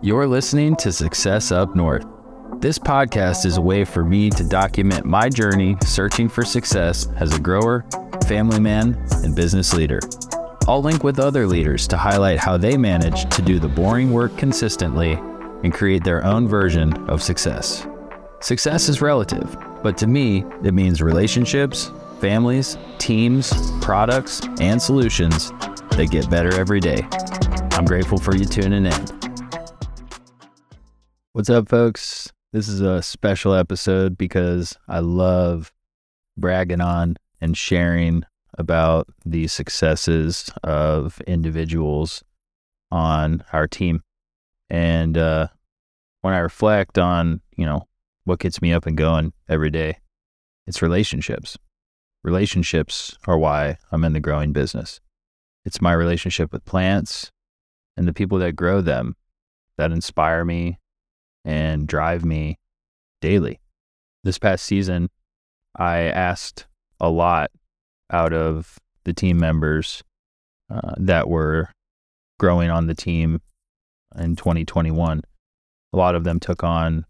You're listening to Success Up North. This podcast is a way for me to document my journey searching for success as a grower, family man, and business leader. I'll link with other leaders to highlight how they manage to do the boring work consistently and create their own version of success. Success is relative, but to me, it means relationships, families, teams, products, and solutions that get better every day. I'm grateful for you tuning in. What's up, folks? This is a special episode because I love bragging on and sharing about the successes of individuals on our team. And uh, when I reflect on, you know, what gets me up and going every day, it's relationships. Relationships are why I'm in the growing business. It's my relationship with plants and the people that grow them that inspire me and drive me daily. This past season, I asked a lot out of the team members uh, that were growing on the team in 2021. A lot of them took on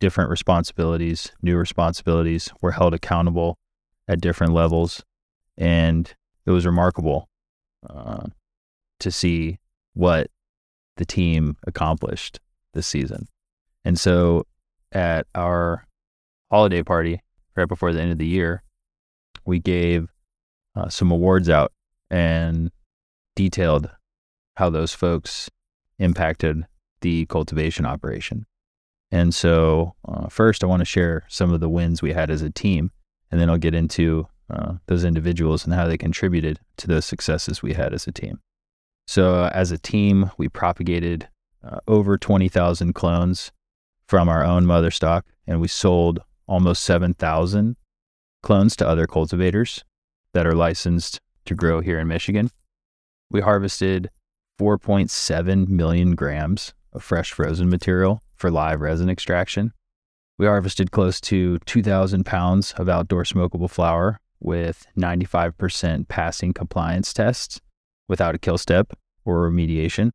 different responsibilities, new responsibilities, were held accountable at different levels. And it was remarkable uh, to see what the team accomplished this season. And so at our holiday party right before the end of the year, we gave uh, some awards out and detailed how those folks impacted the cultivation operation. And so, uh, first, I want to share some of the wins we had as a team, and then I'll get into uh, those individuals and how they contributed to those successes we had as a team. So, as a team, we propagated uh, over 20,000 clones from our own mother stock, and we sold almost 7,000 clones to other cultivators that are licensed to grow here in Michigan. We harvested 4.7 million grams of fresh frozen material for live resin extraction. We harvested close to 2,000 pounds of outdoor smokable flower with 95% passing compliance tests without a kill step or remediation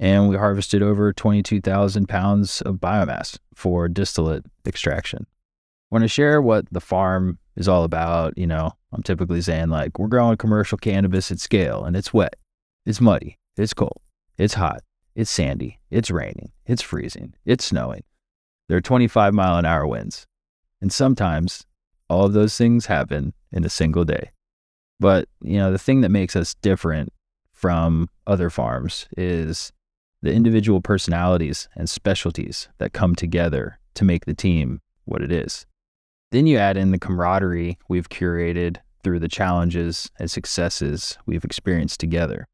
and we harvested over 22,000 pounds of biomass for distillate extraction. Want to share what the farm is all about, you know, I'm typically saying like we're growing commercial cannabis at scale and it's wet, it's muddy, it's cold, it's hot, it's sandy, it's raining, it's freezing, it's snowing. There are 25 mile an hour winds. And sometimes all of those things happen in a single day. But, you know, the thing that makes us different from other farms is the individual personalities and specialties that come together to make the team what it is. Then you add in the camaraderie we've curated through the challenges and successes we've experienced together.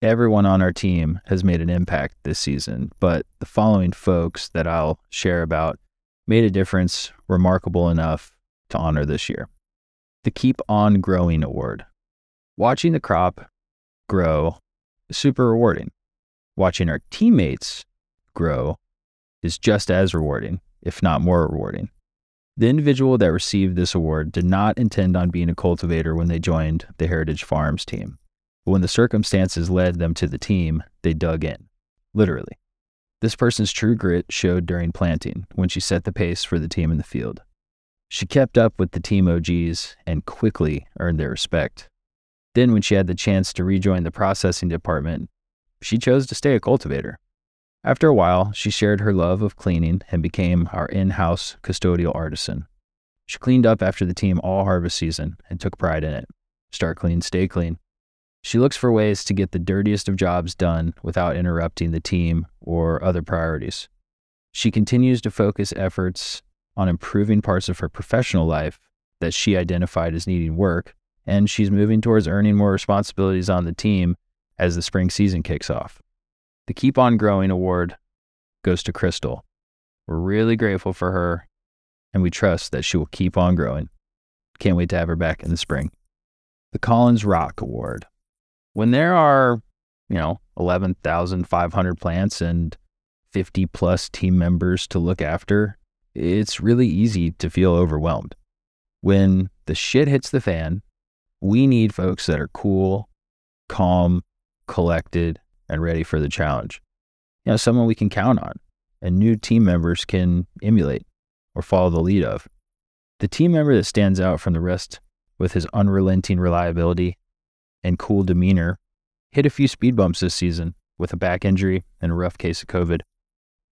Everyone on our team has made an impact this season, but the following folks that I'll share about made a difference remarkable enough to honor this year. The Keep On Growing Award. Watching the crop grow super rewarding watching our teammates grow is just as rewarding, if not more rewarding. The individual that received this award did not intend on being a cultivator when they joined the Heritage Farms team. But when the circumstances led them to the team, they dug in, literally. This person's true grit showed during planting when she set the pace for the team in the field. She kept up with the team OGs and quickly earned their respect. Then, when she had the chance to rejoin the processing department, she chose to stay a cultivator. After a while, she shared her love of cleaning and became our in house custodial artisan. She cleaned up after the team all harvest season and took pride in it. Start clean, stay clean. She looks for ways to get the dirtiest of jobs done without interrupting the team or other priorities. She continues to focus efforts on improving parts of her professional life that she identified as needing work, and she's moving towards earning more responsibilities on the team as the spring season kicks off. The Keep On Growing Award goes to Crystal. We're really grateful for her, and we trust that she will keep on growing. Can't wait to have her back in the spring. The Collins Rock Award. When there are, you know, 11,500 plants and 50 plus team members to look after, it's really easy to feel overwhelmed. When the shit hits the fan, we need folks that are cool, calm, collected, and ready for the challenge. you know, someone we can count on and new team members can emulate or follow the lead of. The team member that stands out from the rest with his unrelenting reliability and cool demeanor hit a few speed bumps this season with a back injury and a rough case of COVID.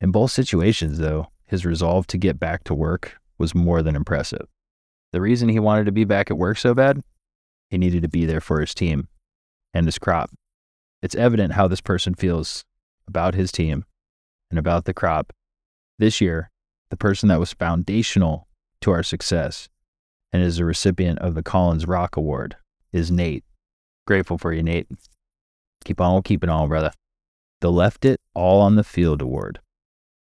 In both situations, though, his resolve to get back to work was more than impressive. The reason he wanted to be back at work so bad? He needed to be there for his team and his crop. It's evident how this person feels about his team and about the crop. This year, the person that was foundational to our success and is a recipient of the Collins Rock Award is Nate. Grateful for you, Nate. Keep on keeping on, brother. The Left It All on the Field Award.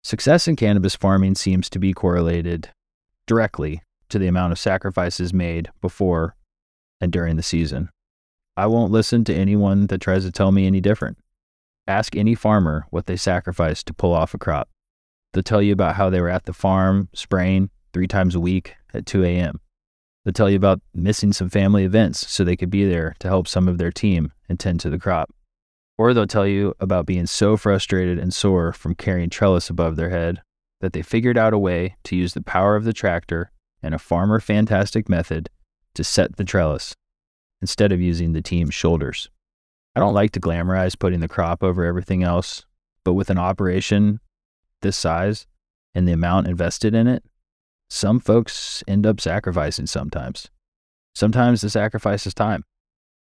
Success in cannabis farming seems to be correlated directly to the amount of sacrifices made before and during the season. I won't listen to anyone that tries to tell me any different. Ask any farmer what they sacrificed to pull off a crop. They'll tell you about how they were at the farm spraying three times a week at 2 a.m. They'll tell you about missing some family events so they could be there to help some of their team and tend to the crop. Or they'll tell you about being so frustrated and sore from carrying trellis above their head that they figured out a way to use the power of the tractor and a farmer fantastic method to set the trellis instead of using the team's shoulders. I don't like to glamorize putting the crop over everything else, but with an operation this size and the amount invested in it, some folks end up sacrificing sometimes. Sometimes the sacrifice is time,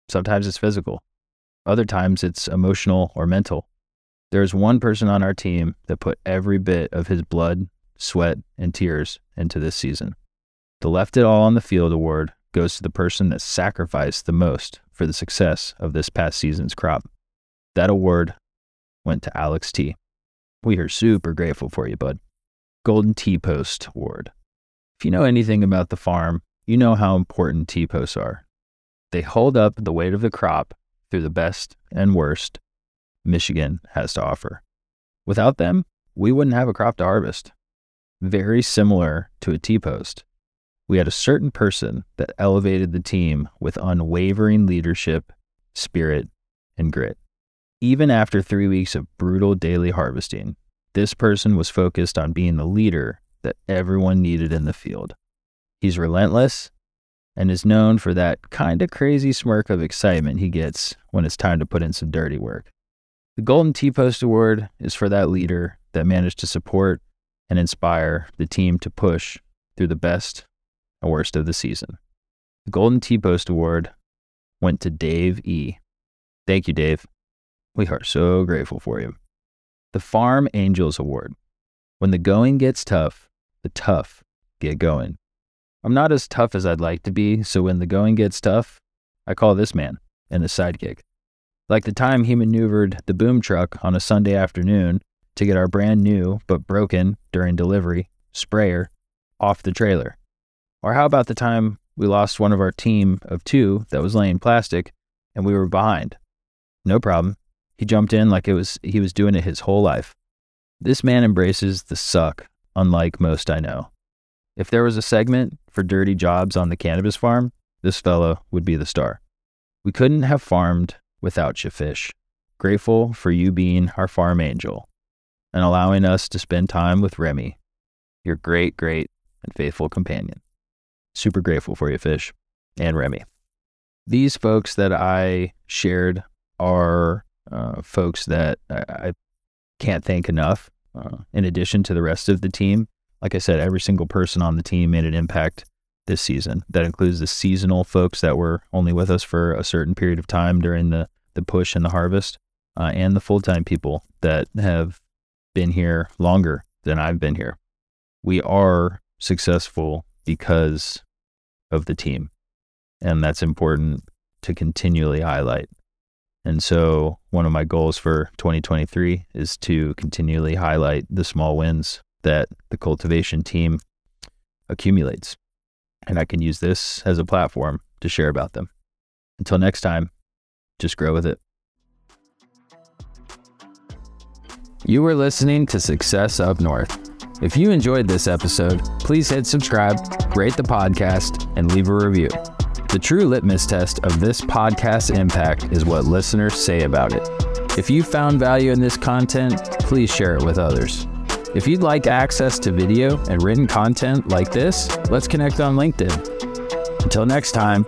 sometimes it's physical, other times it's emotional or mental. There's one person on our team that put every bit of his blood, sweat, and tears into this season. The Left It All on the Field award goes to the person that sacrificed the most for the success of this past season's crop. That award went to Alex T. We are super grateful for you, bud. Golden T Post Award. If you know anything about the farm, you know how important T posts are. They hold up the weight of the crop through the best and worst Michigan has to offer. Without them, we wouldn't have a crop to harvest. Very similar to a T post. We had a certain person that elevated the team with unwavering leadership, spirit, and grit. Even after three weeks of brutal daily harvesting, this person was focused on being the leader that everyone needed in the field. He's relentless and is known for that kind of crazy smirk of excitement he gets when it's time to put in some dirty work. The Golden T Post Award is for that leader that managed to support and inspire the team to push through the best worst of the season. The Golden T Post Award went to Dave E. Thank you, Dave. We are so grateful for you. The Farm Angels Award. When the going gets tough, the tough get going. I'm not as tough as I'd like to be, so when the going gets tough, I call this man and his sidekick. Like the time he maneuvered the boom truck on a Sunday afternoon to get our brand new but broken during delivery sprayer off the trailer. Or how about the time we lost one of our team of two that was laying plastic and we were behind? No problem. He jumped in like it was he was doing it his whole life. This man embraces the suck, unlike most I know. If there was a segment for dirty jobs on the cannabis farm, this fellow would be the star. We couldn't have farmed without you, Fish. Grateful for you being our farm angel and allowing us to spend time with Remy, your great, great, and faithful companion. Super grateful for you, Fish and Remy. These folks that I shared are uh, folks that I, I, can't thank enough. Uh, in addition to the rest of the team, like I said, every single person on the team made an impact this season. That includes the seasonal folks that were only with us for a certain period of time during the, the push and the harvest, uh, and the full time people that have been here longer than I've been here. We are successful because of the team. And that's important to continually highlight. And so, one of my goals for 2023 is to continually highlight the small wins that the cultivation team accumulates. And I can use this as a platform to share about them. Until next time, just grow with it. You were listening to Success Up North. If you enjoyed this episode, please hit subscribe, rate the podcast, and leave a review. The true litmus test of this podcast's impact is what listeners say about it. If you found value in this content, please share it with others. If you'd like access to video and written content like this, let's connect on LinkedIn. Until next time,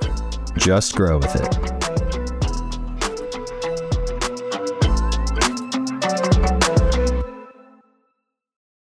just grow with it.